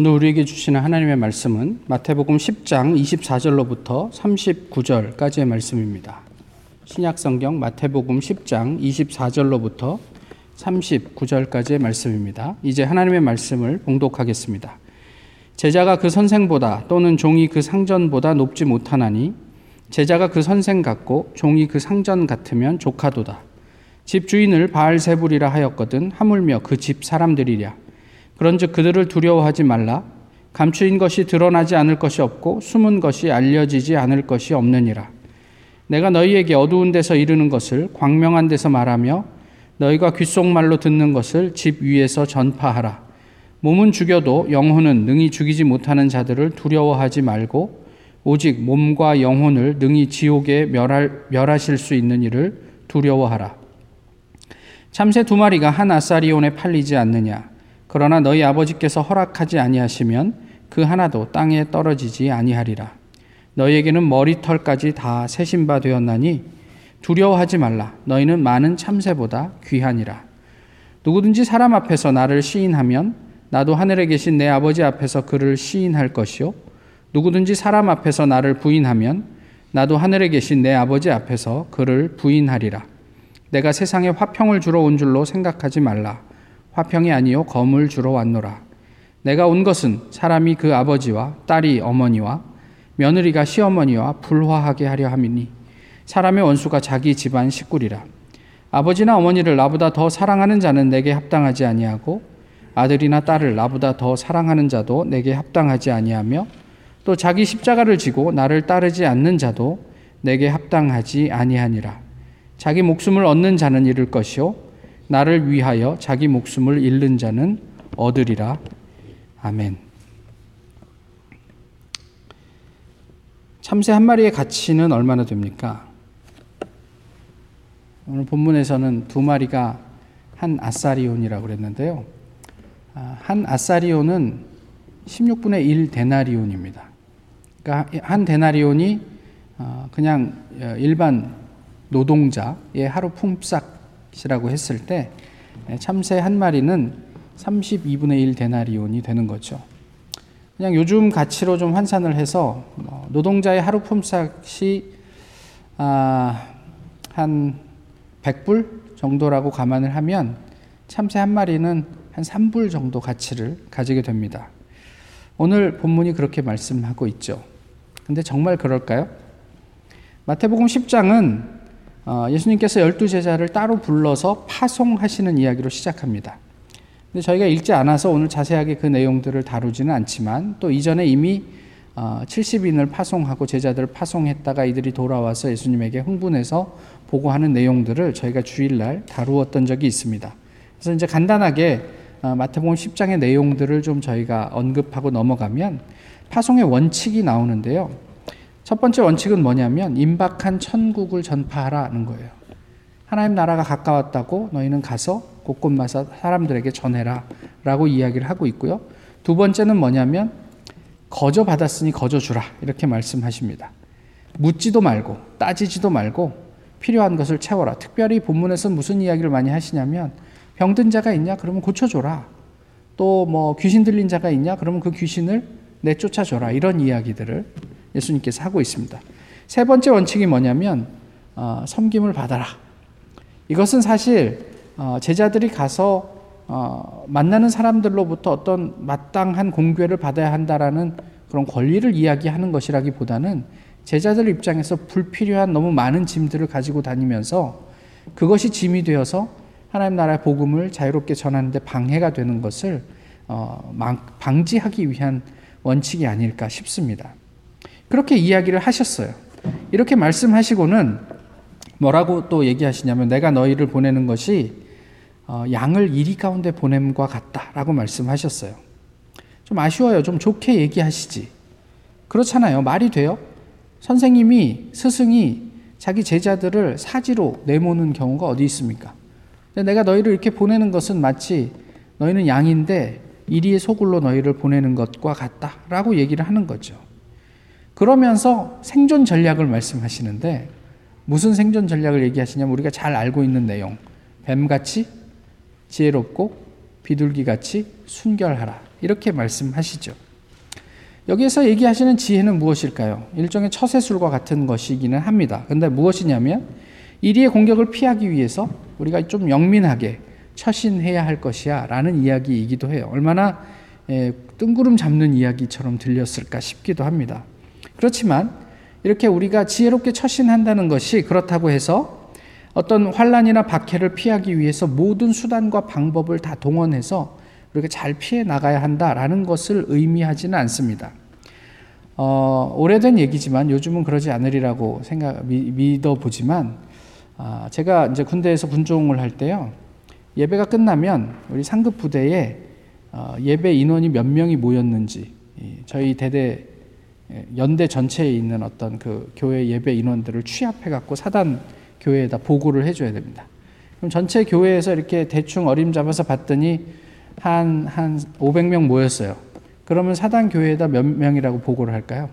오늘 우리에게 주시는 하나님의 말씀은 마태복음 10장 24절로부터 39절까지의 말씀입니다. 신약 성경 마태복음 10장 24절로부터 39절까지의 말씀입니다. 이제 하나님의 말씀을 봉독하겠습니다. 제자가 그 선생보다 또는 종이 그 상전보다 높지 못하나니 제자가 그 선생 같고 종이 그 상전 같으면 조카도다. 집 주인을 바알세불이라 하였거든 하물며 그 집 사람들이랴. 그런즉 그들을 두려워하지 말라. 감추인 것이 드러나지 않을 것이 없고 숨은 것이 알려지지 않을 것이 없느니라. 내가 너희에게 어두운 데서 이르는 것을 광명한 데서 말하며 너희가 귓속말로 듣는 것을 집 위에서 전파하라. 몸은 죽여도 영혼은 능히 죽이지 못하는 자들을 두려워하지 말고 오직 몸과 영혼을 능히 지옥에 멸할, 멸하실 수 있는 일을 두려워하라. 참새 두 마리가 한 아사리온에 팔리지 않느냐. 그러나 너희 아버지께서 허락하지 아니하시면 그 하나도 땅에 떨어지지 아니하리라. 너희에게는 머리털까지 다 세신 바 되었나니 두려워하지 말라. 너희는 많은 참새보다 귀하니라. 누구든지 사람 앞에서 나를 시인하면 나도 하늘에 계신 내 아버지 앞에서 그를 시인할 것이요. 누구든지 사람 앞에서 나를 부인하면 나도 하늘에 계신 내 아버지 앞에서 그를 부인하리라. 내가 세상에 화평을 주러 온 줄로 생각하지 말라. 화평이 아니요 검을 주러 왔노라. 내가 온 것은 사람이 그 아버지와 딸이 어머니와 며느리가 시어머니와 불화하게 하려 함이니 사람의 원수가 자기 집안 식구리라. 아버지나 어머니를 나보다 더 사랑하는 자는 내게 합당하지 아니하고 아들이나 딸을 나보다 더 사랑하는 자도 내게 합당하지 아니하며 또 자기 십자가를 지고 나를 따르지 않는 자도 내게 합당하지 아니하니라. 자기 목숨을 얻는 자는 잃을 것이요 나를 위하여 자기 목숨을 잃는 자는 얻으리라. 아멘. 참새 한 마리의 가치는 얼마나 됩니까? 오늘 본문에서는 두 마리가 한 아사리온이라고 그랬는데요. 아, 한 아사리온은 16분의 1 데나리온입니다. 그러니까 한 데나리온이 어, 그냥 어, 일반 노동자의 하루 품삯 이라고 했을 때 참새 한 마리는 32분의 1 데나리온이 되는 거죠. 그냥 요즘 가치로 좀 환산을 해서 뭐 노동자의 하루 품삯이 아, 한 100불 정도라고 감안을 하면 참새 한 마리는 한 3불 정도 가치를 가지게 됩니다. 오늘 본문이 그렇게 말씀하고 있죠. 근데 정말 그럴까요? 마태복음 10장은 어, 예수님께서 열두 제자를 따로 불러서 파송하시는 이야기로 시작합니다. 근데 저희가 읽지 않아서 오늘 자세하게 그 내용들을 다루지는 않지만 또 이전에 이미 70인을 어, 파송하고 제자들을 파송했다가 이들이 돌아와서 예수님에게 흥분해서 보고하는 내용들을 저희가 주일날 다루었던 적이 있습니다. 그래서 이제 간단하게 어, 마태복음 10장의 내용들을 좀 저희가 언급하고 넘어가면 파송의 원칙이 나오는데요. 첫 번째 원칙은 뭐냐면 임박한 천국을 전파하라는 거예요. 하나님 나라가 가까웠다고 너희는 가서 곳곳마다 사람들에게 전해라 라고 이야기를 하고 있고요. 두 번째는 뭐냐면 거저 받았으니 거저 주라 이렇게 말씀하십니다. 묻지도 말고 따지지도 말고 필요한 것을 채워라. 특별히 본문에서 무슨 이야기를 많이 하시냐면 병든 자가 있냐? 그러면 고쳐줘라. 또 뭐 귀신 들린 자가 있냐? 그러면 그 귀신을 내쫓아줘라. 이런 이야기들을 예수님께서 하고 있습니다. 세 번째 원칙이 뭐냐면 어, 섬김을 받아라. 이것은 사실 어, 제자들이 가서 어, 만나는 사람들로부터 어떤 마땅한 공개를 받아야 한다라는 그런 권리를 이야기하는 것이라기보다는 제자들 입장에서 불필요한 너무 많은 짐들을 가지고 다니면서 그것이 짐이 되어서 하나님 나라의 복음을 자유롭게 전하는데 방해가 되는 것을 어, 방지하기 위한 원칙이 아닐까 싶습니다. 그렇게 이야기를 하셨어요. 이렇게 말씀하시고는 뭐라고 또 얘기하시냐면 내가 너희를 보내는 것이 어, 양을 이리 가운데 보냄과 같다라고 말씀하셨어요. 좀 아쉬워요. 좀 좋게 얘기하시지. 그렇잖아요. 말이 돼요? 선생님이, 스승이 자기 제자들을 사지로 내모는 경우가 어디 있습니까? 내가 너희를 이렇게 보내는 것은 마치 너희는 양인데 이리의 소굴로 너희를 보내는 것과 같다라고 얘기를 하는 거죠. 그러면서 생존 전략을 말씀하시는데 무슨 생존 전략을 얘기하시냐면 우리가 잘 알고 있는 내용. 뱀같이 지혜롭고 비둘기같이 순결하라. 이렇게 말씀하시죠. 여기에서 얘기하시는 지혜는 무엇일까요? 일종의 처세술과 같은 것이기는 합니다. 근데 무엇이냐면 이리의 공격을 피하기 위해서 우리가 좀 영민하게 처신해야 할 것이야 라는 이야기이기도 해요. 얼마나 예, 뜬구름 잡는 이야기처럼 들렸을까 싶기도 합니다. 그렇지만 이렇게 우리가 지혜롭게 처신한다는 것이 그렇다고 해서 어떤 환란이나 박해를 피하기 위해서 모든 수단과 방법을 다 동원해서 우리가 잘 피해 나가야 한다라는 것을 의미하지는 않습니다. 어, 오래된 얘기지만 요즘은 그러지 않으리라고 생각 믿어 보지만 아, 제가 이제 군대에서 군종을 할 때요 예배가 끝나면 우리 상급 부대에 어, 예배 인원이 몇 명이 모였는지 저희 대대 연대 전체에 있는 어떤 그 교회 예배 인원들을 취합해 갖고 사단 교회에다 보고를 해줘야 됩니다. 그럼 전체 교회에서 이렇게 대충 어림잡아서 봤더니 한, 한 500명 모였어요. 그러면 사단 교회에다 몇 명이라고 보고를 할까요?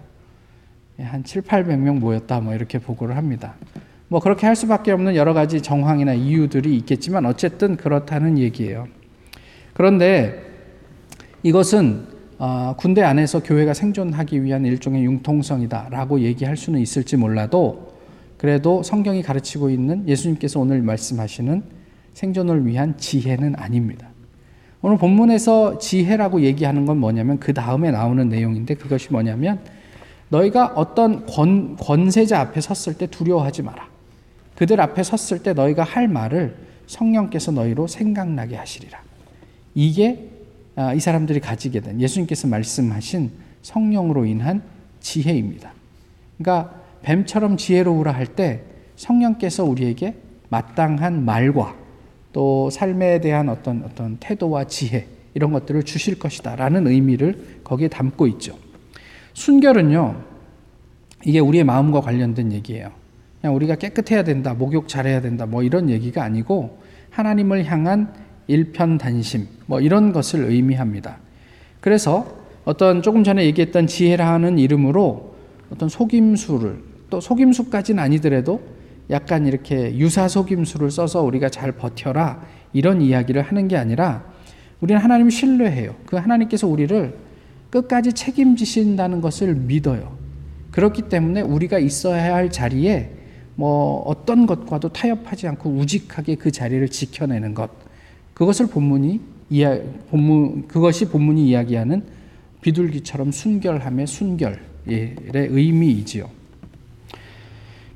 예, 한 7, 800명 모였다. 뭐 이렇게 보고를 합니다. 뭐 그렇게 할 수밖에 없는 여러 가지 정황이나 이유들이 있겠지만 어쨌든 그렇다는 얘기예요. 그런데 이것은 어, 군대 안에서 교회가 생존하기 위한 일종의 융통성이다라고 얘기할 수는 있을지 몰라도 그래도 성경이 가르치고 있는 예수님께서 오늘 말씀하시는 생존을 위한 지혜는 아닙니다. 오늘 본문에서 지혜라고 얘기하는 건 뭐냐면 그 다음에 나오는 내용인데 그것이 뭐냐면 너희가 어떤 권, 권세자 앞에 섰을 때 두려워하지 마라. 그들 앞에 섰을 때 너희가 할 말을 성령께서 너희로 생각나게 하시리라. 이게 아, 이 사람들이 가지게 된 예수님께서 말씀하신 성령으로 인한 지혜입니다. 그러니까 뱀처럼 지혜로우라 할 때 성령께서 우리에게 마땅한 말과 또 삶에 대한 어떤 어떤 태도와 지혜 이런 것들을 주실 것이다라는 의미를 거기에 담고 있죠. 순결은요. 이게 우리의 마음과 관련된 얘기예요. 그냥 우리가 깨끗해야 된다, 목욕 잘해야 된다, 뭐 이런 얘기가 아니고 하나님을 향한 일편단심, 뭐 이런 것을 의미합니다. 그래서 어떤 조금 전에 얘기했던 지혜라는 이름으로 어떤 속임수를 또 속임수까지는 아니더라도 약간 이렇게 유사 속임수를 써서 우리가 잘 버텨라 이런 이야기를 하는 게 아니라 우리는 하나님을 신뢰해요. 그 하나님께서 우리를 끝까지 책임지신다는 것을 믿어요. 그렇기 때문에 우리가 있어야 할 자리에 뭐 어떤 것과도 타협하지 않고 우직하게 그 자리를 지켜내는 것. 그것을 본문이 이야 본문 그것이 본문이 이야기하는 비둘기처럼 순결함의 순결의 의미이지요.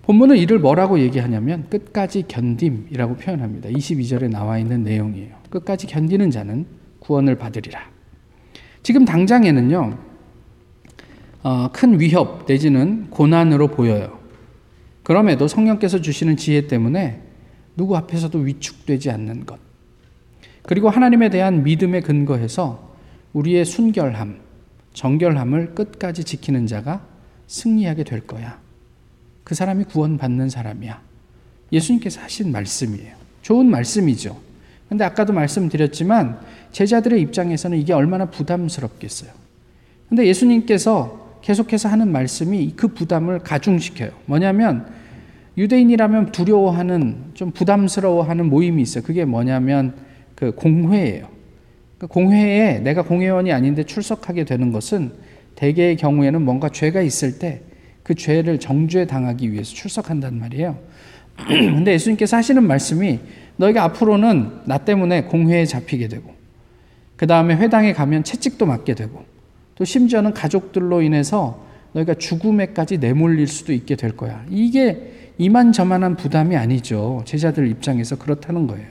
본문은 이를 뭐라고 얘기하냐면 끝까지 견딤이라고 표현합니다. 22절에 나와 있는 내용이에요. 끝까지 견디는 자는 구원을 받으리라. 지금 당장에는요, 어, 큰 위협 내지는 고난으로 보여요. 그럼에도 성령께서 주시는 지혜 때문에 누구 앞에서도 위축되지 않는 것. 그리고 하나님에 대한 믿음에 근거해서 우리의 순결함, 정결함을 끝까지 지키는 자가 승리하게 될 거야. 그 사람이 구원받는 사람이야. 예수님께서 하신 말씀이에요. 좋은 말씀이죠. 근데 아까도 말씀드렸지만 제자들의 입장에서는 이게 얼마나 부담스럽겠어요. 근데 예수님께서 계속해서 하는 말씀이 그 부담을 가중시켜요. 뭐냐면 유대인이라면 두려워하는 좀 부담스러워하는 모임이 있어요. 그게 뭐냐면 그 공회예요. 그 공회에 내가 공회원이 아닌데 출석하게 되는 것은 대개의 경우에는 뭔가 죄가 있을 때 그 죄를 정죄 당하기 위해서 출석한단 말이에요. 근데 예수님께서 하시는 말씀이 너희가 앞으로는 나 때문에 공회에 잡히게 되고 그 다음에 회당에 가면 채찍도 맞게 되고 또 심지어는 가족들로 인해서 너희가 죽음에까지 내몰릴 수도 있게 될 거야. 이게 이만저만한 부담이 아니죠. 제자들 입장에서 그렇다는 거예요.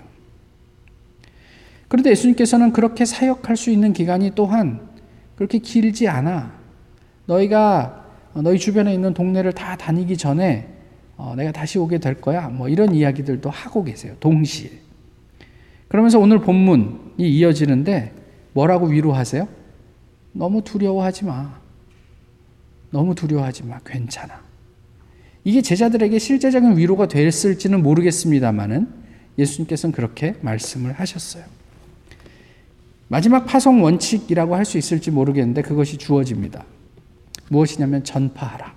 그런데 예수님께서는 그렇게 사역할 수 있는 기간이 또한 그렇게 길지 않아. 너희가 너희 주변에 있는 동네를 다 다니기 전에 어, 내가 다시 오게 될 거야. 뭐 이런 이야기들도 하고 계세요. 동시에. 그러면서 오늘 본문이 이어지는데 뭐라고 위로하세요? 너무 두려워하지 마. 너무 두려워하지 마. 괜찮아. 이게 제자들에게 실제적인 위로가 됐을지는 모르겠습니다만은 예수님께서는 그렇게 말씀을 하셨어요. 마지막 파송 원칙이라고 할 수 있을지 모르겠는데 그것이 주어집니다. 무엇이냐면 전파하라.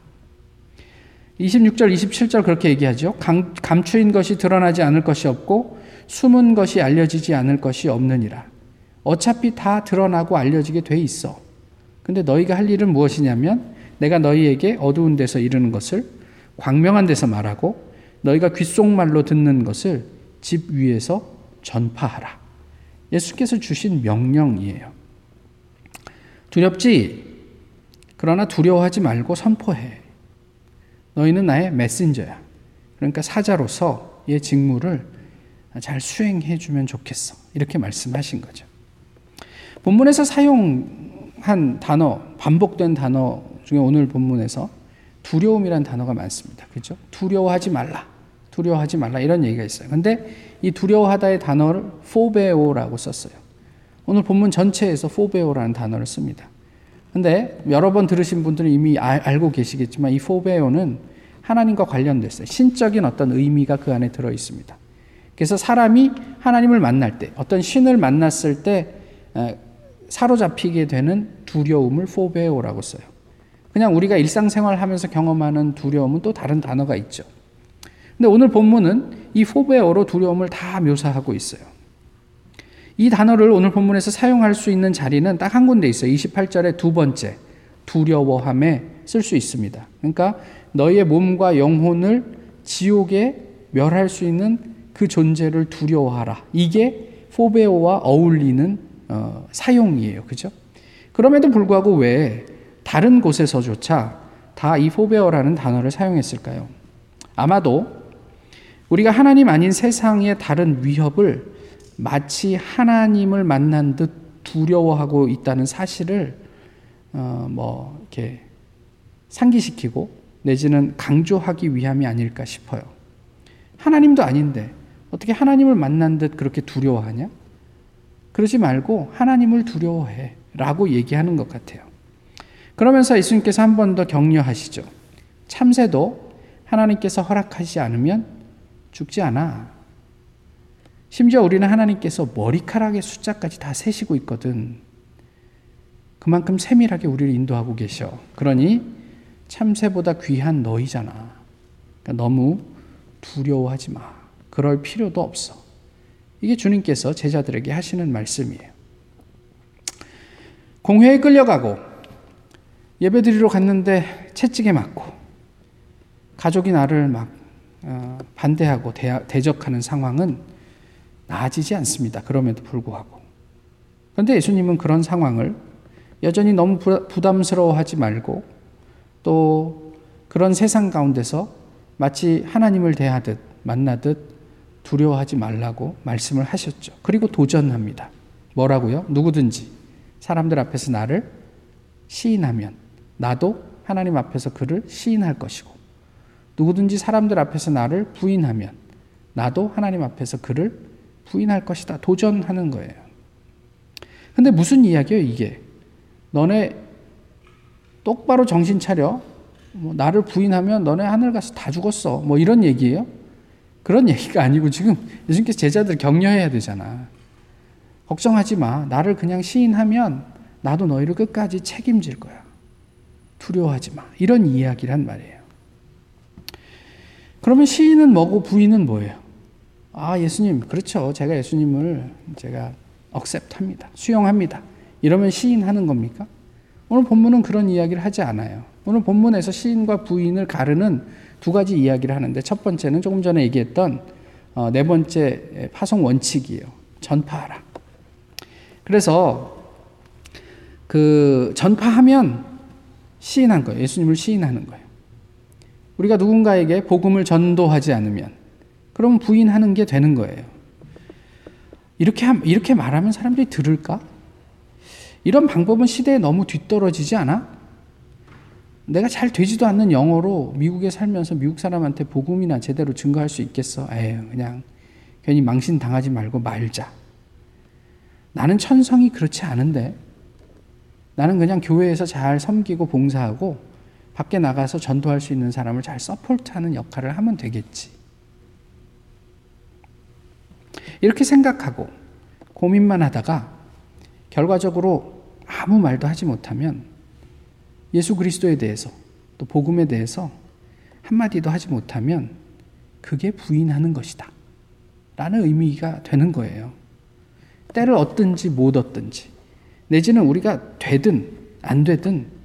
26절, 27절 그렇게 얘기하죠. 감, 감추인 것이 드러나지 않을 것이 없고 숨은 것이 알려지지 않을 것이 없느니라. 어차피 다 드러나고 알려지게 돼 있어. 근데 너희가 할 일은 무엇이냐면 내가 너희에게 어두운 데서 이르는 것을 광명한 데서 말하고 너희가 귓속말로 듣는 것을 집 위에서 전파하라. 예수께서 주신 명령이에요. 두렵지? 그러나 두려워하지 말고 선포해. 너희는 나의 메신저야. 그러니까 사자로서 의 직무를 잘 수행해 주면 좋겠어. 이렇게 말씀하신 거죠. 본문에서 사용한 단어, 반복된 단어 중에 오늘 본문에서 두려움이란 단어가 많습니다. 그죠? 두려워하지 말라. 두려워하지 말라. 이런 얘기가 있어요. 근데 이 두려워하다의 단어를 포베오라고 썼어요. 오늘 본문 전체에서 포베오라는 단어를 씁니다. 근데 여러 번 들으신 분들은 이미 알, 고 계시겠지만 이 포베오는 하나님과 관련됐어요. 신적인 어떤 의미가 그 안에 들어 있습니다. 그래서 사람이 하나님을 만날 때, 어떤 신을 만났을 때 사로잡히게 되는 두려움을 포베오라고 써요. 그냥 우리가 일상생활 하면서 경험하는 두려움은 또 다른 단어가 있죠. 근데 오늘 본문은 이 포베오로 두려움을 다 묘사하고 있어요. 이 단어를 오늘 본문에서 사용할 수 있는 자리는 딱 한 군데 있어요. 28절의 두 번째, 두려워함에 쓸 수 있습니다. 그러니까 너희의 몸과 영혼을 지옥에 멸할 수 있는 그 존재를 두려워하라. 이게 포베오와 어울리는 어, 사용이에요. 그죠? 그럼에도 불구하고 왜 다른 곳에서조차 다 이 포베오라는 단어를 사용했을까요? 아마도 우리가 하나님 아닌 세상의 다른 위협을 마치 하나님을 만난 듯 두려워하고 있다는 사실을 어, 뭐 이렇게 상기시키고 내지는 강조하기 위함이 아닐까 싶어요. 하나님도 아닌데 어떻게 하나님을 만난 듯 그렇게 두려워하냐? 그러지 말고 하나님을 두려워해 라고 얘기하는 것 같아요. 그러면서 예수님께서 한 번 더 격려하시죠. 참새도 하나님께서 허락하지 않으면 죽지 않아. 심지어 우리는 하나님께서 머리카락의 숫자까지 다 세시고 있거든. 그만큼 세밀하게 우리를 인도하고 계셔. 그러니 참새보다 귀한 너희잖아. 그러니까 너무 두려워하지 마. 그럴 필요도 없어. 이게 주님께서 제자들에게 하시는 말씀이에요. 공회에 끌려가고 예배 드리러 갔는데 채찍에 맞고 가족이 나를 막 어, 반대하고 대적하는 상황은 나아지지 않습니다. 그럼에도 불구하고. 그런데 예수님은 그런 상황을 여전히 너무 부담스러워하지 말고 또 그런 세상 가운데서 마치 하나님을 대하듯 만나듯 두려워하지 말라고 말씀을 하셨죠. 그리고 도전합니다. 뭐라고요? 누구든지 사람들 앞에서 나를 시인하면 나도 하나님 앞에서 그를 시인할 것이고 누구든지 사람들 앞에서 나를 부인하면 나도 하나님 앞에서 그를 부인할 것이다. 도전하는 거예요. 근데 무슨 이야기예요, 이게? 너네 똑바로 정신 차려. 뭐 나를 부인하면 너네 하늘 가서 다 죽었어. 뭐 이런 얘기예요? 그런 얘기가 아니고 지금 예수님께서 제자들 격려해야 되잖아. 걱정하지 마. 나를 그냥 시인하면 나도 너희를 끝까지 책임질 거야. 두려워하지 마. 이런 이야기란 말이에요. 그러면 시인은 뭐고 부인은 뭐예요? 아, 예수님, 그렇죠. 제가 예수님을 제가 억셉트합니다. 수용합니다. 이러면 시인하는 겁니까? 오늘 본문은 그런 이야기를 하지 않아요. 오늘 본문에서 시인과 부인을 가르는 두 가지 이야기를 하는데 첫 번째는 조금 전에 얘기했던 어, 네 번째 파송 원칙이에요. 전파하라. 그래서 그 전파하면 시인한 거예요. 예수님을 시인하는 거예요. 우리가 누군가에게 복음을 전도하지 않으면 그럼 부인하는 게 되는 거예요. 이렇게, 이렇게 말하면 사람들이 들을까? 이런 방법은 시대에 너무 뒤떨어지지 않아? 내가 잘 되지도 않는 영어로 미국에 살면서 미국 사람한테 복음이나 제대로 증거할 수 있겠어? 에휴, 그냥 괜히 망신 당하지 말고 말자. 나는 천성이 그렇지 않은데 나는 그냥 교회에서 잘 섬기고 봉사하고 밖에 나가서 전도할 수 있는 사람을 잘 서포트하는 역할을 하면 되겠지. 이렇게 생각하고 고민만 하다가 결과적으로 아무 말도 하지 못하면 예수 그리스도에 대해서 또 복음에 대해서 한마디도 하지 못하면 그게 부인하는 것이다. 라는 의미가 되는 거예요. 때를 얻든지 못 얻든지 내지는 우리가 되든 안 되든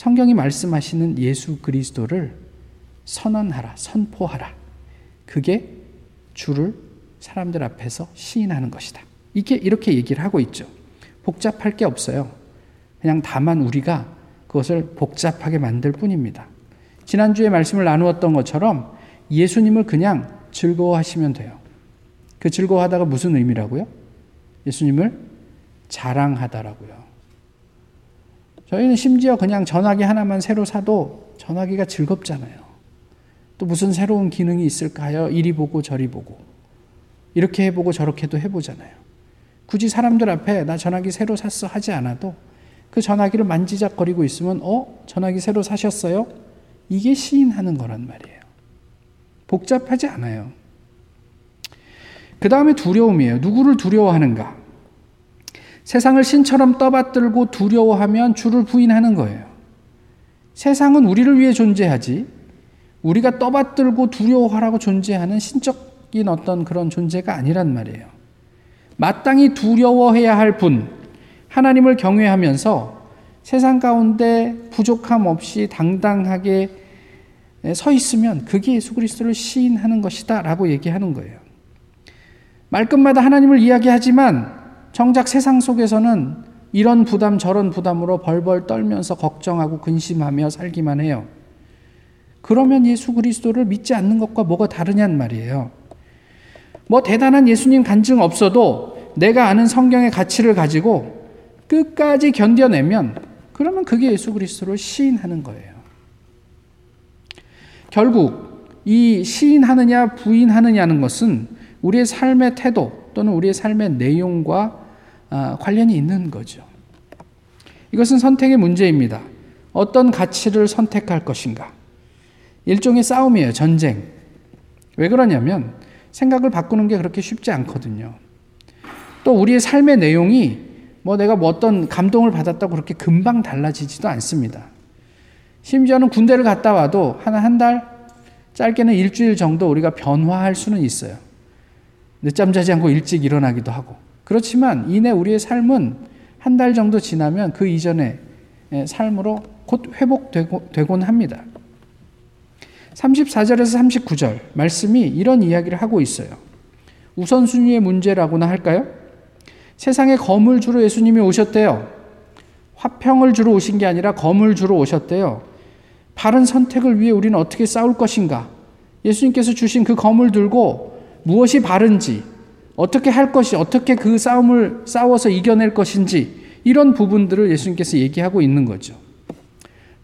성경이 말씀하시는 예수 그리스도를 선언하라, 선포하라. 그게 주를 사람들 앞에서 시인하는 것이다. 이게 이렇게 얘기를 하고 있죠. 복잡할 게 없어요. 그냥 다만 우리가 그것을 복잡하게 만들 뿐입니다. 지난주에 말씀을 나누었던 것처럼 예수님을 그냥 즐거워하시면 돼요. 그 즐거워하다가 무슨 의미라고요? 예수님을 자랑하다라고요. 저희는 심지어 그냥 전화기 하나만 새로 사도 전화기가 즐겁잖아요. 또 무슨 새로운 기능이 있을까요? 이리 보고 저리 보고. 이렇게 해보고 저렇게도 해보잖아요. 굳이 사람들 앞에 나 전화기 새로 샀어 하지 않아도 그 전화기를 만지작거리고 있으면 어? 전화기 새로 사셨어요? 이게 시인하는 거란 말이에요. 복잡하지 않아요. 그 다음에 두려움이에요. 누구를 두려워하는가? 세상을 신처럼 떠받들고 두려워하면 주를 부인하는 거예요. 세상은 우리를 위해 존재하지, 우리가 떠받들고 두려워하라고 존재하는 신적인 어떤 그런 존재가 아니란 말이에요. 마땅히 두려워해야 할 분, 하나님을 경외하면서 세상 가운데 부족함 없이 당당하게 서 있으면 그게 예수 그리스도를 시인하는 것이다 라고 얘기하는 거예요. 말끝마다 하나님을 이야기하지만 정작 세상 속에서는 이런 부담 저런 부담으로 벌벌 떨면서 걱정하고 근심하며 살기만 해요. 그러면 예수 그리스도를 믿지 않는 것과 뭐가 다르냔 말이에요. 뭐 대단한 예수님 간증 없어도 내가 아는 성경의 가치를 가지고 끝까지 견뎌내면 그러면 그게 예수 그리스도를 시인하는 거예요. 결국 이 시인하느냐 부인하느냐는 것은 우리의 삶의 태도 또는 우리의 삶의 내용과 아, 관련이 있는 거죠. 이것은 선택의 문제입니다. 어떤 가치를 선택할 것인가? 일종의 싸움이에요. 전쟁. 왜 그러냐면 생각을 바꾸는 게 그렇게 쉽지 않거든요. 또 우리의 삶의 내용이 뭐 내가 뭐 어떤 감동을 받았다고 그렇게 금방 달라지지도 않습니다. 심지어는 군대를 갔다 와도 한 한 달, 짧게는 일주일 정도 우리가 변화할 수는 있어요. 늦잠 자지 않고 일찍 일어나기도 하고. 그렇지만 이내 우리의 삶은 한 달 정도 지나면 그 이전의 삶으로 곧 회복되곤 합니다. 34절에서 39절 말씀이 이런 이야기를 하고 있어요. 우선순위의 문제라고나 할까요? 세상에 검을 주러 예수님이 오셨대요. 화평을 주러 오신 게 아니라 검을 주러 오셨대요. 바른 선택을 위해 우리는 어떻게 싸울 것인가? 예수님께서 주신 그 검을 들고 무엇이 바른지, 어떻게 할 것이, 어떻게 그 싸움을 싸워서 이겨낼 것인지, 이런 부분들을 예수님께서 얘기하고 있는 거죠.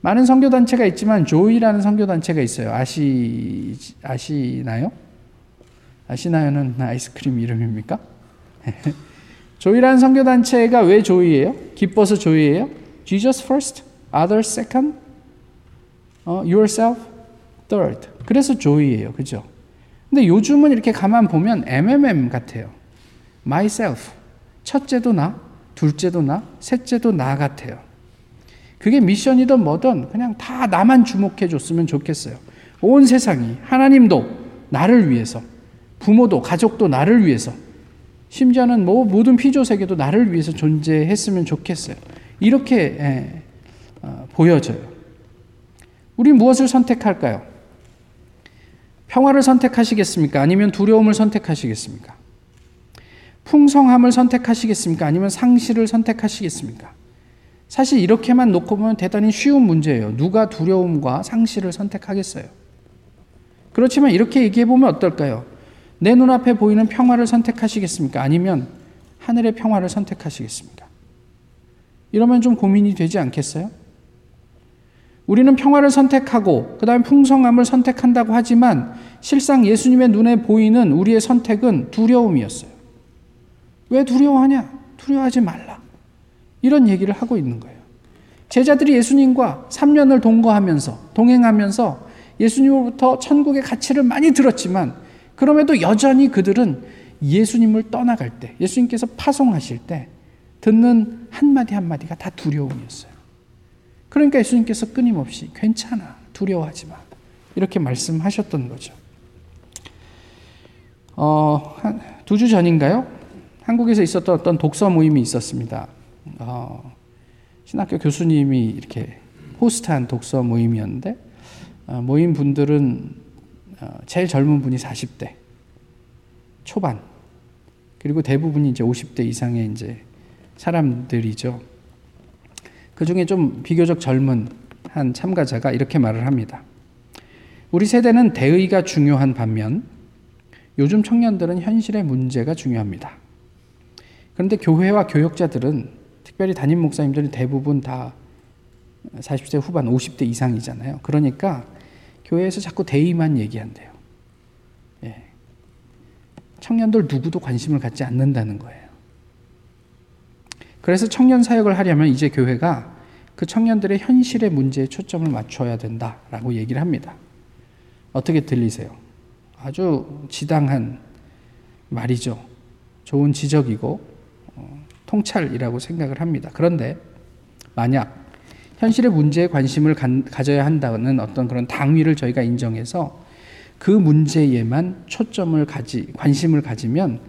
많은 선교단체가 있지만, 조이라는 선교단체가 있어요. 아시, 아시나요? 아시나요는 아이스크림 이름입니까? 조이라는 선교단체가 왜 조이예요? 기뻐서 조이예요? Jesus first, others second, 어, yourself third. 그래서 조이예요. 그죠? 근데 요즘은 이렇게 가만 보면 MMM 같아요. myself. 첫째도 나, 둘째도 나, 셋째도 나 같아요. 그게 미션이든 뭐든 그냥 다 나만 주목해 줬으면 좋겠어요. 온 세상이 하나님도 나를 위해서 부모도 가족도 나를 위해서 심지어는 뭐 모든 피조 세계도 나를 위해서 존재했으면 좋겠어요. 이렇게 예, 어, 보여져요. 우리 무엇을 선택할까요? 평화를 선택하시겠습니까? 아니면 두려움을 선택하시겠습니까? 풍성함을 선택하시겠습니까? 아니면 상실을 선택하시겠습니까? 사실 이렇게만 놓고 보면 대단히 쉬운 문제예요. 누가 두려움과 상실을 선택하겠어요? 그렇지만 이렇게 얘기해 보면 어떨까요? 내 눈앞에 보이는 평화를 선택하시겠습니까? 아니면 하늘의 평화를 선택하시겠습니까? 이러면 좀 고민이 되지 않겠어요? 우리는 평화를 선택하고 그 다음에 풍성함을 선택한다고 하지만 실상 예수님의 눈에 보이는 우리의 선택은 두려움이었어요. 왜 두려워하냐? 두려워하지 말라. 이런 얘기를 하고 있는 거예요. 제자들이 예수님과 3년을 동거하면서 동행하면서 예수님으로부터 천국의 가치를 많이 들었지만 그럼에도 여전히 그들은 예수님을 떠나갈 때, 예수님께서 파송하실 때 듣는 한마디 한마디가 다 두려움이었어요. 그러니까 예수님께서 끊임없이 괜찮아. 두려워하지 마. 이렇게 말씀하셨던 거죠. 어, 두 주 전인가요? 한국에서 있었던 어떤 독서 모임이 있었습니다. 어, 신학교 교수님이 이렇게 호스트한 독서 모임이었는데 어, 모임 분들은 어, 제일 젊은 분이 40대 초반 그리고 대부분이 이제 50대 이상의 이제 사람들이죠. 그 중에 좀 비교적 젊은 한 참가자가 이렇게 말을 합니다. 우리 세대는 대의가 중요한 반면 요즘 청년들은 현실의 문제가 중요합니다. 그런데 교회와 교역자들은 특별히 담임 목사님들이 대부분 다 40대 후반, 50대 이상이잖아요. 그러니까 교회에서 자꾸 대의만 얘기한대요. 예. 청년들 누구도 관심을 갖지 않는다는 거예요. 그래서 청년 사역을 하려면 이제 교회가 그 청년들의 현실의 문제에 초점을 맞춰야 된다라고 얘기를 합니다. 어떻게 들리세요? 아주 지당한 말이죠. 좋은 지적이고 어, 통찰이라고 생각을 합니다. 그런데 만약 현실의 문제에 관심을 가져야 한다는 어떤 그런 당위를 저희가 인정해서 그 문제에만 초점을 가지 관심을 가지면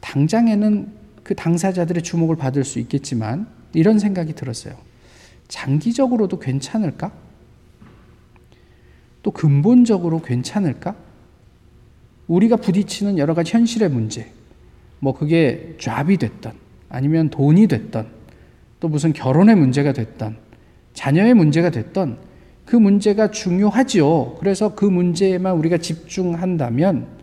당장에는 그 당사자들의 주목을 받을 수 있겠지만 이런 생각이 들었어요. 장기적으로도 괜찮을까? 또 근본적으로 괜찮을까? 우리가 부딪히는 여러 가지 현실의 문제, 뭐 그게 잡이 됐던, 아니면 돈이 됐던, 또 무슨 결혼의 문제가 됐던, 자녀의 문제가 됐던, 그 문제가 중요하지요. 그래서 그 문제에만 우리가 집중한다면,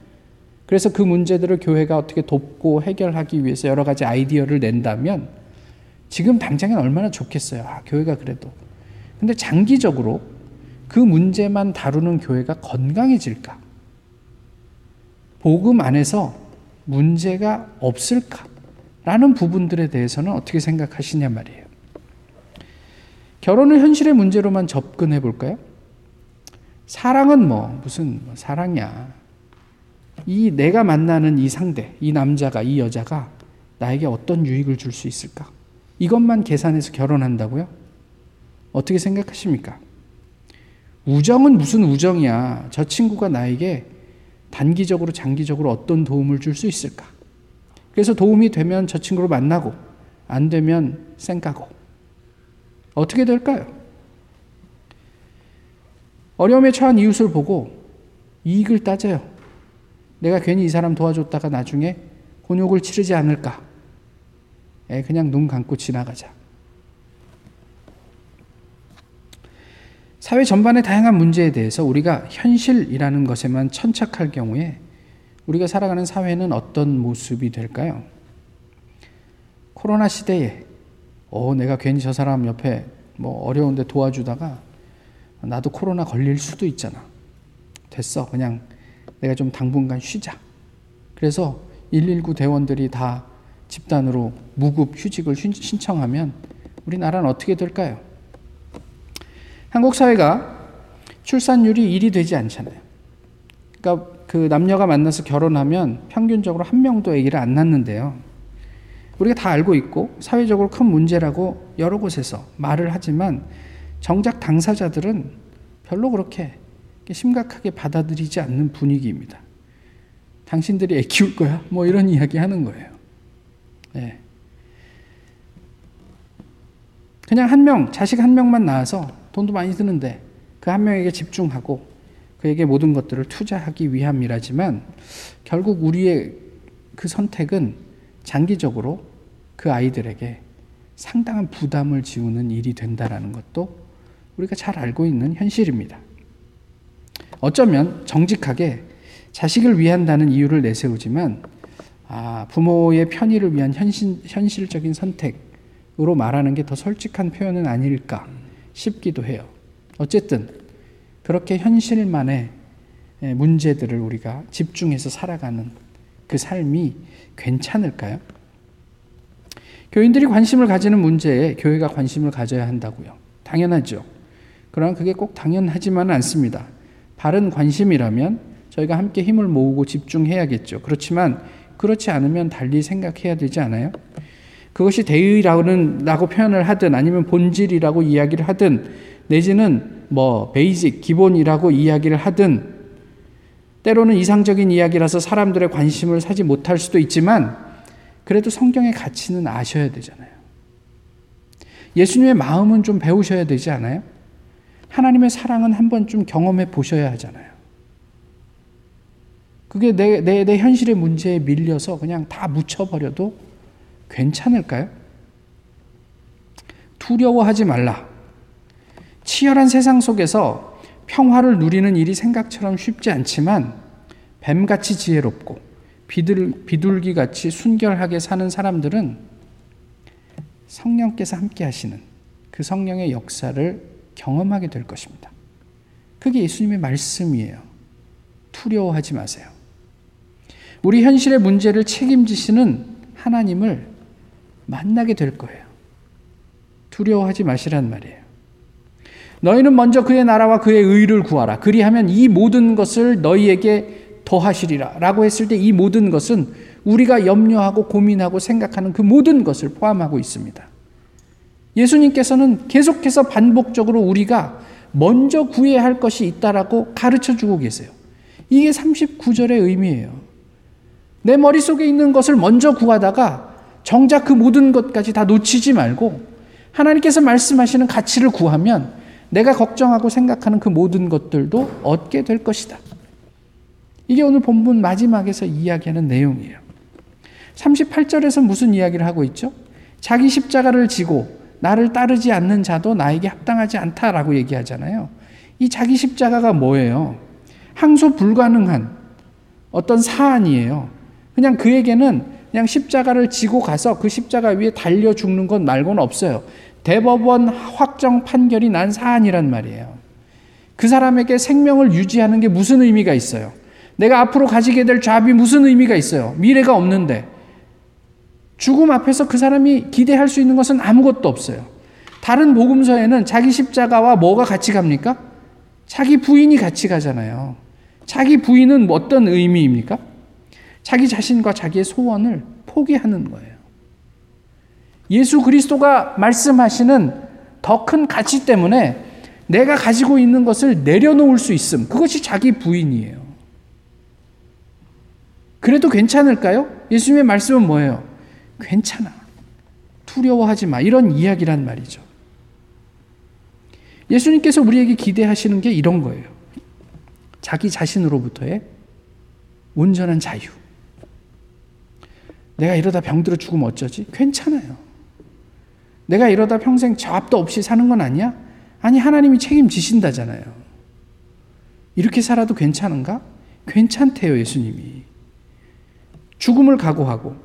그래서 그 문제들을 교회가 어떻게 돕고 해결하기 위해서 여러 가지 아이디어를 낸다면, 지금 당장엔 얼마나 좋겠어요. 아, 교회가 그래도. 근데 장기적으로 그 문제만 다루는 교회가 건강해질까? 복음 안에서 문제가 없을까? 라는 부분들에 대해서는 어떻게 생각하시냐 말이에요. 결혼을 현실의 문제로만 접근해 볼까요? 사랑은 뭐, 무슨 뭐 사랑이야. 이 내가 만나는 이 상대, 이 남자가, 이 여자가 나에게 어떤 유익을 줄 수 있을까? 이것만 계산해서 결혼한다고요? 어떻게 생각하십니까? 우정은 무슨 우정이야. 저 친구가 나에게 단기적으로 장기적으로 어떤 도움을 줄 수 있을까? 그래서 도움이 되면 저 친구를 만나고 안 되면 쌩까고 어떻게 될까요? 어려움에 처한 이웃을 보고 이익을 따져요. 내가 괜히 이 사람 도와줬다가 나중에 곤욕을 치르지 않을까? 예, 그냥 눈 감고 지나가자. 사회 전반의 다양한 문제에 대해서 우리가 현실이라는 것에만 천착할 경우에 우리가 살아가는 사회는 어떤 모습이 될까요? 코로나 시대에 어, 내가 괜히 저 사람 옆에 뭐 어려운데 도와주다가 나도 코로나 걸릴 수도 있잖아. 됐어. 그냥 내가 좀 당분간 쉬자. 그래서 119 대원들이 다 집단으로 무급 휴직을 신청하면 우리나라는 어떻게 될까요? 한국 사회가 출산율이 1이 되지 않잖아요. 그러니까 그 남녀가 만나서 결혼하면 평균적으로 한 명도 아기를 안 낳는데요. 우리가 다 알고 있고 사회적으로 큰 문제라고 여러 곳에서 말을 하지만 정작 당사자들은 별로 그렇게 심각하게 받아들이지 않는 분위기입니다. 당신들이 애 키울 거야? 뭐 이런 이야기 하는 거예요. 네. 그냥 한 명, 자식 한 명만 낳아서 돈도 많이 드는데 그 한 명에게 집중하고 그에게 모든 것들을 투자하기 위함이라지만 결국 우리의 그 선택은 장기적으로 그 아이들에게 상당한 부담을 지우는 일이 된다라는 것도 우리가 잘 알고 있는 현실입니다. 어쩌면 정직하게 자식을 위한다는 이유를 내세우지만 아, 부모의 편의를 위한 현실, 현실적인 선택으로 말하는 게 더 솔직한 표현은 아닐까 싶기도 해요. 어쨌든 그렇게 현실만의 문제들을 우리가 집중해서 살아가는 그 삶이 괜찮을까요? 교인들이 관심을 가지는 문제에 교회가 관심을 가져야 한다고요. 당연하죠. 그러나 그게 꼭 당연하지만은 않습니다. 바른 관심이라면 저희가 함께 힘을 모으고 집중해야겠죠. 그렇지만 그렇지 않으면 달리 생각해야 되지 않아요? 그것이 대의라고는 라고 표현을 하든 아니면 본질이라고 이야기를 하든 내지는 뭐 베이직 기본이라고 이야기를 하든 때로는 이상적인 이야기라서 사람들의 관심을 사지 못할 수도 있지만 그래도 성경의 가치는 아셔야 되잖아요. 예수님의 마음은 좀 배우셔야 되지 않아요? 하나님의 사랑은 한 번좀 경험해 보셔야 하잖아요. 그게 내, 내, 내 현실의 문제에 밀려서 그냥 다 묻혀버려도 괜찮을까요? 두려워하지 말라. 치열한 세상 속에서 평화를 누리는 일이 생각처럼 쉽지 않지만 뱀같이 지혜롭고 비둘, 비둘기같이 순결하게 사는 사람들은 성령께서 함께 하시는 그 성령의 역사를 경험하게 될 것입니다. 그게 예수님의 말씀이에요. 두려워하지 마세요. 우리 현실의 문제를 책임지시는 하나님을 만나게 될 거예요. 두려워하지 마시란 말이에요. 너희는 먼저 그의 나라와 그의 의를 구하라. 그리하면 이 모든 것을 너희에게 더하시리라. 라고 했을 때 이 모든 것은 우리가 염려하고 고민하고 생각하는 그 모든 것을 포함하고 있습니다. 예수님께서는 계속해서 반복적으로 우리가 먼저 구해야 할 것이 있다라고 가르쳐 주고 계세요. 이게 39절의 의미예요. 내 머릿속에 있는 것을 먼저 구하다가 정작 그 모든 것까지 다 놓치지 말고 하나님께서 말씀하시는 가치를 구하면 내가 걱정하고 생각하는 그 모든 것들도 얻게 될 것이다. 이게 오늘 본문 마지막에서 이야기하는 내용이에요. 38절에서 무슨 이야기를 하고 있죠? 자기 십자가를 지고 나를 따르지 않는 자도 나에게 합당하지 않다라고 얘기하잖아요. 이 자기 십자가가 뭐예요? 항소 불가능한 어떤 사안이에요. 그냥 그에게는 그냥 십자가를 지고 가서 그 십자가 위에 달려 죽는 것 말고는 없어요. 대법원 확정 판결이 난 사안이란 말이에요. 그 사람에게 생명을 유지하는 게 무슨 의미가 있어요? 내가 앞으로 가지게 될 잡이 무슨 의미가 있어요? 미래가 없는데. 죽음 앞에서 그 사람이 기대할 수 있는 것은 아무것도 없어요. 다른 복음서에는 자기 십자가와 뭐가 같이 갑니까? 자기 부인이 같이 가잖아요. 자기 부인은 어떤 의미입니까? 자기 자신과 자기의 소원을 포기하는 거예요. 예수 그리스도가 말씀하시는 더 큰 가치 때문에 내가 가지고 있는 것을 내려놓을 수 있음. 그것이 자기 부인이에요. 그래도 괜찮을까요? 예수님의 말씀은 뭐예요? 괜찮아. 두려워하지 마. 이런 이야기란 말이죠. 예수님께서 우리에게 기대하시는 게 이런 거예요. 자기 자신으로부터의 온전한 자유. 내가 이러다 병들어 죽으면 어쩌지? 괜찮아요. 내가 이러다 평생 잡도 없이 사는 건 아니야? 아니, 하나님이 책임지신다잖아요. 이렇게 살아도 괜찮은가? 괜찮대요, 예수님이. 죽음을 각오하고,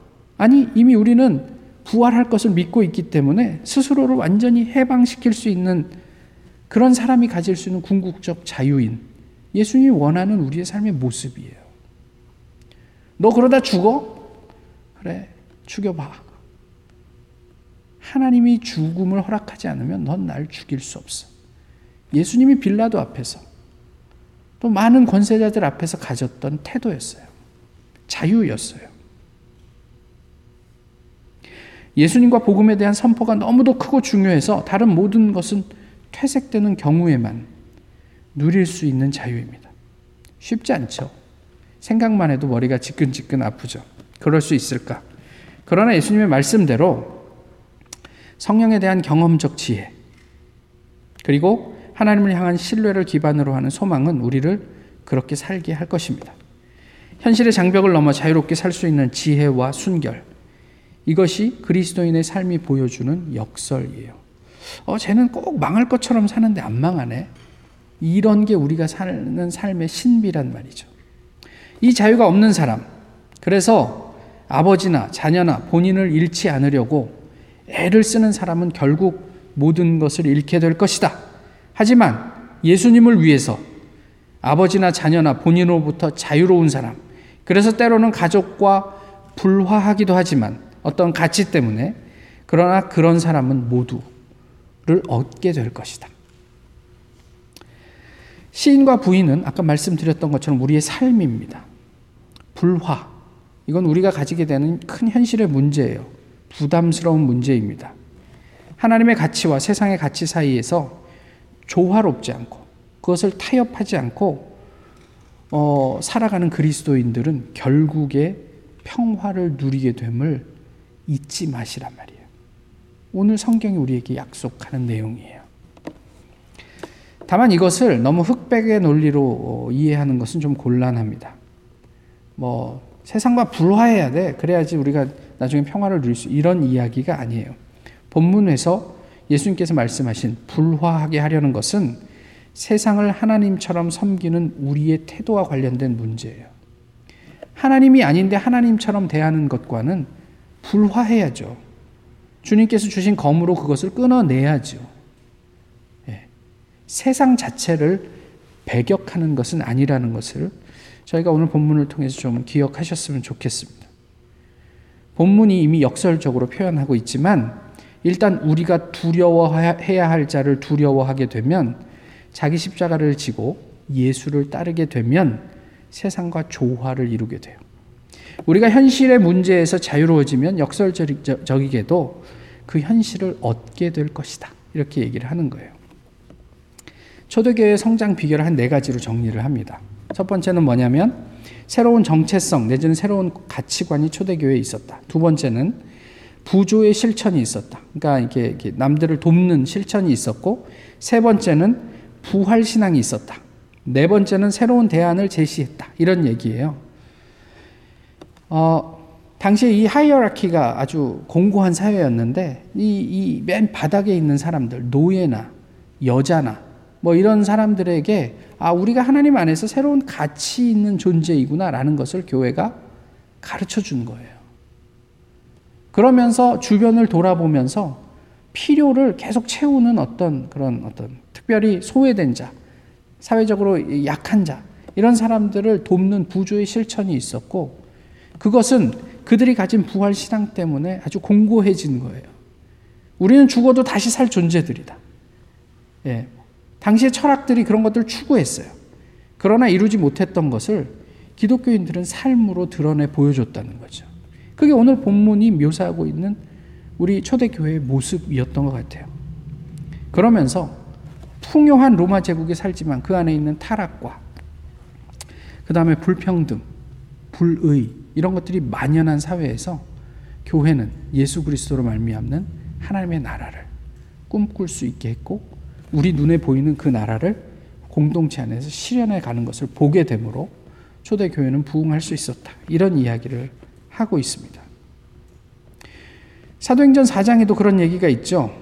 아니, 이미 우리는 부활할 것을 믿고 있기 때문에 스스로를 완전히 해방시킬 수 있는 그런 사람이 가질 수 있는 궁극적 자유인 예수님이 원하는 우리의 삶의 모습이에요. 너 그러다 죽어? 그래, 죽여봐. 하나님이 죽음을 허락하지 않으면 넌 날 죽일 수 없어. 예수님이 빌라도 앞에서 또 많은 권세자들 앞에서 가졌던 태도였어요. 자유였어요. 예수님과 복음에 대한 선포가 너무도 크고 중요해서 다른 모든 것은 퇴색되는 경우에만 누릴 수 있는 자유입니다. 쉽지 않죠. 생각만 해도 머리가 지끈지끈 아프죠. 그럴 수 있을까? 그러나 예수님의 말씀대로 성령에 대한 경험적 지혜, 그리고 하나님을 향한 신뢰를 기반으로 하는 소망은 우리를 그렇게 살게 할 것입니다. 현실의 장벽을 넘어 자유롭게 살 수 있는 지혜와 순결. 이것이 그리스도인의 삶이 보여주는 역설이에요. 어, 쟤는 꼭 망할 것처럼 사는데 안 망하네. 이런 게 우리가 사는 삶의 신비란 말이죠. 이 자유가 없는 사람. 그래서 아버지나 자녀나 본인을 잃지 않으려고 애를 쓰는 사람은 결국 모든 것을 잃게 될 것이다. 하지만 예수님을 위해서 아버지나 자녀나 본인으로부터 자유로운 사람, 그래서 때로는 가족과 불화하기도 하지만 어떤 가치 때문에 그러나 그런 사람은 모두를 얻게 될 것이다. 시인과 부인은 아까 말씀드렸던 것처럼 우리의 삶입니다. 불화. 이건 우리가 가지게 되는 큰 현실의 문제예요. 부담스러운 문제입니다. 하나님의 가치와 세상의 가치 사이에서 조화롭지 않고 그것을 타협하지 않고 어, 살아가는 그리스도인들은 결국에 평화를 누리게 됨을 잊지 마시란 말이에요. 오늘 성경이 우리에게 약속하는 내용이에요. 다만 이것을 너무 흑백의 논리로 이해하는 것은 좀 곤란합니다. 뭐 세상과 불화해야 돼. 그래야지 우리가 나중에 평화를 누릴 수 이런 이야기가 아니에요. 본문에서 예수님께서 말씀하신 불화하게 하려는 것은 세상을 하나님처럼 섬기는 우리의 태도와 관련된 문제예요. 하나님이 아닌데 하나님처럼 대하는 것과는 불화해야죠. 주님께서 주신 검으로 그것을 끊어내야죠. 예. 세상 자체를 배격하는 것은 아니라는 것을 저희가 오늘 본문을 통해서 좀 기억하셨으면 좋겠습니다. 본문이 이미 역설적으로 표현하고 있지만 일단 우리가 두려워해야 할 자를 두려워하게 되면 자기 십자가를 지고 예수를 따르게 되면 세상과 조화를 이루게 돼요. 우리가 현실의 문제에서 자유로워지면 역설적이게도 그 현실을 얻게 될 것이다. 이렇게 얘기를 하는 거예요. 초대교회의 성장 비결을 한 네 가지로 정리를 합니다. 첫 번째는 뭐냐면 새로운 정체성 내지는 새로운 가치관이 초대교회에 있었다. 두 번째는 부조의 실천이 있었다. 그러니까 이게, 이게 남들을 돕는 실천이 있었고 세 번째는 부활 신앙이 있었다. 네 번째는 새로운 대안을 제시했다. 이런 얘기예요. 어, 당시에 이 하이어라키가 아주 공고한 사회였는데 이 맨 바닥에 있는 사람들 노예나 여자나 뭐 이런 사람들에게 아 우리가 하나님 안에서 새로운 가치 있는 존재이구나라는 것을 교회가 가르쳐 준 거예요. 그러면서 주변을 돌아보면서 필요를 계속 채우는 어떤 그런 어떤 특별히 소외된 자, 사회적으로 약한 자 이런 사람들을 돕는 부조의 실천이 있었고 그것은 그들이 가진 부활 신앙 때문에 아주 공고해진 거예요. 우리는 죽어도 다시 살 존재들이다. 예. 당시의 철학들이 그런 것들을 추구했어요. 그러나 이루지 못했던 것을 기독교인들은 삶으로 드러내 보여줬다는 거죠. 그게 오늘 본문이 묘사하고 있는 우리 초대교회의 모습이었던 것 같아요. 그러면서 풍요한 로마 제국에 살지만 그 안에 있는 타락과 그 다음에 불평등, 불의 이런 것들이 만연한 사회에서 교회는 예수 그리스도로 말미암는 하나님의 나라를 꿈꿀 수 있게 했고 우리 눈에 보이는 그 나라를 공동체 안에서 실현해 가는 것을 보게 되므로 초대 교회는 부흥할 수 있었다. 이런 이야기를 하고 있습니다. 사도행전 4장에도 그런 얘기가 있죠.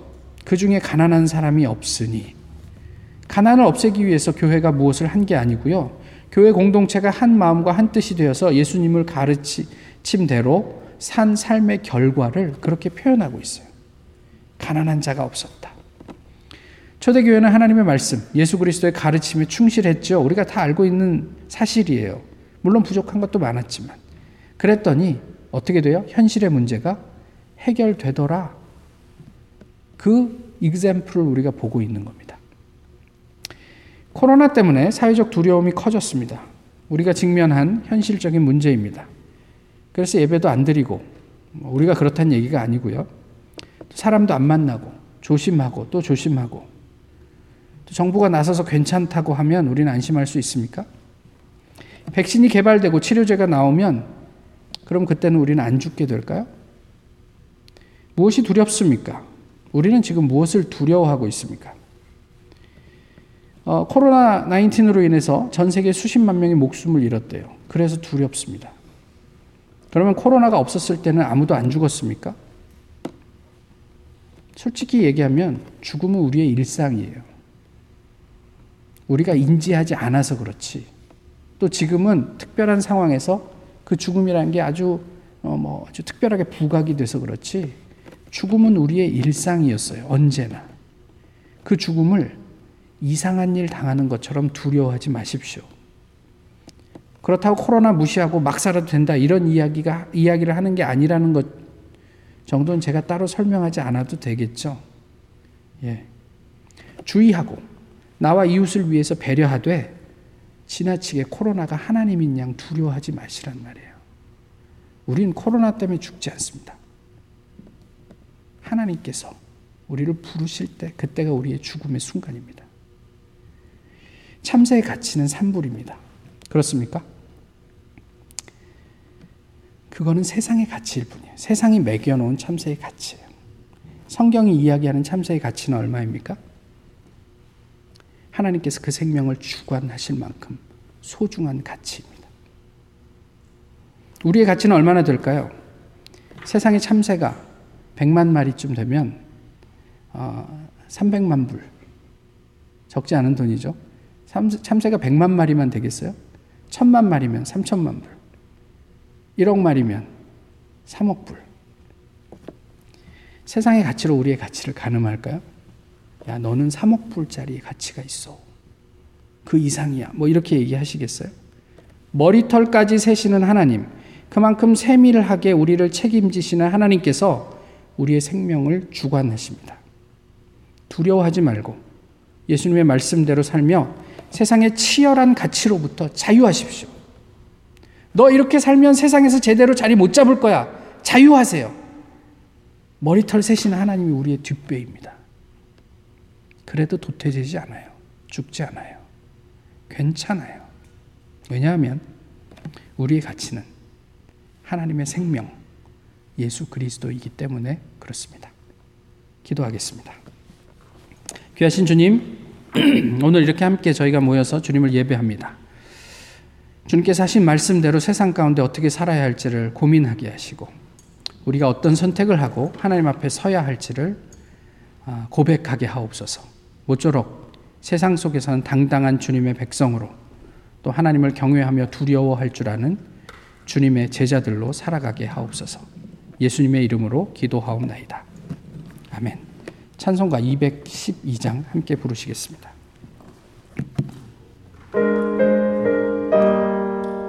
그 중에 가난한 사람이 없으니 가난을 없애기 위해서 교회가 무엇을 한 게 아니고요. 교회 공동체가 한 마음과 한 뜻이 되어서 예수님을 가르침대로 산 삶의 결과를 그렇게 표현하고 있어요. 가난한 자가 없었다. 초대교회는 하나님의 말씀, 예수 그리스도의 가르침에 충실했죠. 우리가 다 알고 있는 사실이에요. 물론 부족한 것도 많았지만. 그랬더니 어떻게 돼요? 현실의 문제가 해결되더라. 그 이그젬플을 우리가 보고 있는 겁니다. 코로나 때문에 사회적 두려움이 커졌습니다. 우리가 직면한 현실적인 문제입니다. 그래서 예배도 안 드리고 뭐 우리가 그렇다는 얘기가 아니고요. 사람도 안 만나고 조심하고 또 조심하고 또 정부가 나서서 괜찮다고 하면 우리는 안심할 수 있습니까? 백신이 개발되고 치료제가 나오면 그럼 그때는 우리는 안 죽게 될까요? 무엇이 두렵습니까? 우리는 지금 무엇을 두려워하고 있습니까? 어, 코로나 19으로 인해서 전 세계 수십만 명이 목숨을 잃었대요. 그래서 두렵습니다. 그러면 코로나가 없었을 때는 아무도 안 죽었습니까? 솔직히 얘기하면 죽음은 우리의 일상이에요. 우리가 인지하지 않아서 그렇지. 또 지금은 특별한 상황에서 그 죽음이라는 게 아주 어, 뭐 아주 특별하게 부각이 돼서 그렇지. 죽음은 우리의 일상이었어요. 언제나. 그 죽음을 이상한 일 당하는 것처럼 두려워하지 마십시오. 그렇다고 코로나 무시하고 막 살아도 된다 이런 이야기가 이야기를 하는 게 아니라는 것 정도는 제가 따로 설명하지 않아도 되겠죠. 예. 주의하고 나와 이웃을 위해서 배려하되 지나치게 코로나가 하나님인 양 두려워하지 마시란 말이에요. 우린 코로나 때문에 죽지 않습니다. 하나님께서 우리를 부르실 때 그때가 우리의 죽음의 순간입니다. 참새의 가치는 산불입니다. 그렇습니까? 그거는 세상의 가치일 뿐이에요. 세상이 매겨놓은 참새의 가치예요. 성경이 이야기하는 참새의 가치는 얼마입니까? 하나님께서 그 생명을 주관하실 만큼 소중한 가치입니다. 우리의 가치는 얼마나 될까요? 세상의 참새가 100만 마리쯤 되면 어, 300만 불. 적지 않은 돈이죠. 참새가 100만 마리만 되겠어요? 1000만 마리면 3천만 불. 1억 마리면 3억 불. 세상의 가치로 우리의 가치를 가늠할까요? 야, 너는 3억 불짜리 가치가 있어. 그 이상이야. 뭐 이렇게 얘기하시겠어요? 머리털까지 세시는 하나님, 그만큼 세밀하게 우리를 책임지시는 하나님께서 우리의 생명을 주관하십니다. 두려워하지 말고 예수님의 말씀대로 살며 세상의 치열한 가치로부터 자유하십시오. 너 이렇게 살면 세상에서 제대로 자리 못 잡을 거야. 자유하세요. 머리털 세시는 하나님이 우리의 뒷배입니다. 그래도 도태되지 않아요. 죽지 않아요. 괜찮아요. 왜냐하면 우리의 가치는 하나님의 생명, 예수 그리스도이기 때문에 그렇습니다. 기도하겠습니다. 귀하신 주님, 오늘 이렇게 함께 저희가 모여서 주님을 예배합니다. 주님께서 하신 말씀대로 세상 가운데 어떻게 살아야 할지를 고민하게 하시고, 우리가 어떤 선택을 하고 하나님 앞에 서야 할지를 아, 고백하게 하옵소서. 모쪼록 세상 속에서는 당당한 주님의 백성으로 또 하나님을 경외하며 두려워할 줄 아는 주님의 제자들로 살아가게 하옵소서. 예수님의 이름으로 기도하옵나이다. 아멘. 찬송가 212장 함께 부르시겠습니다.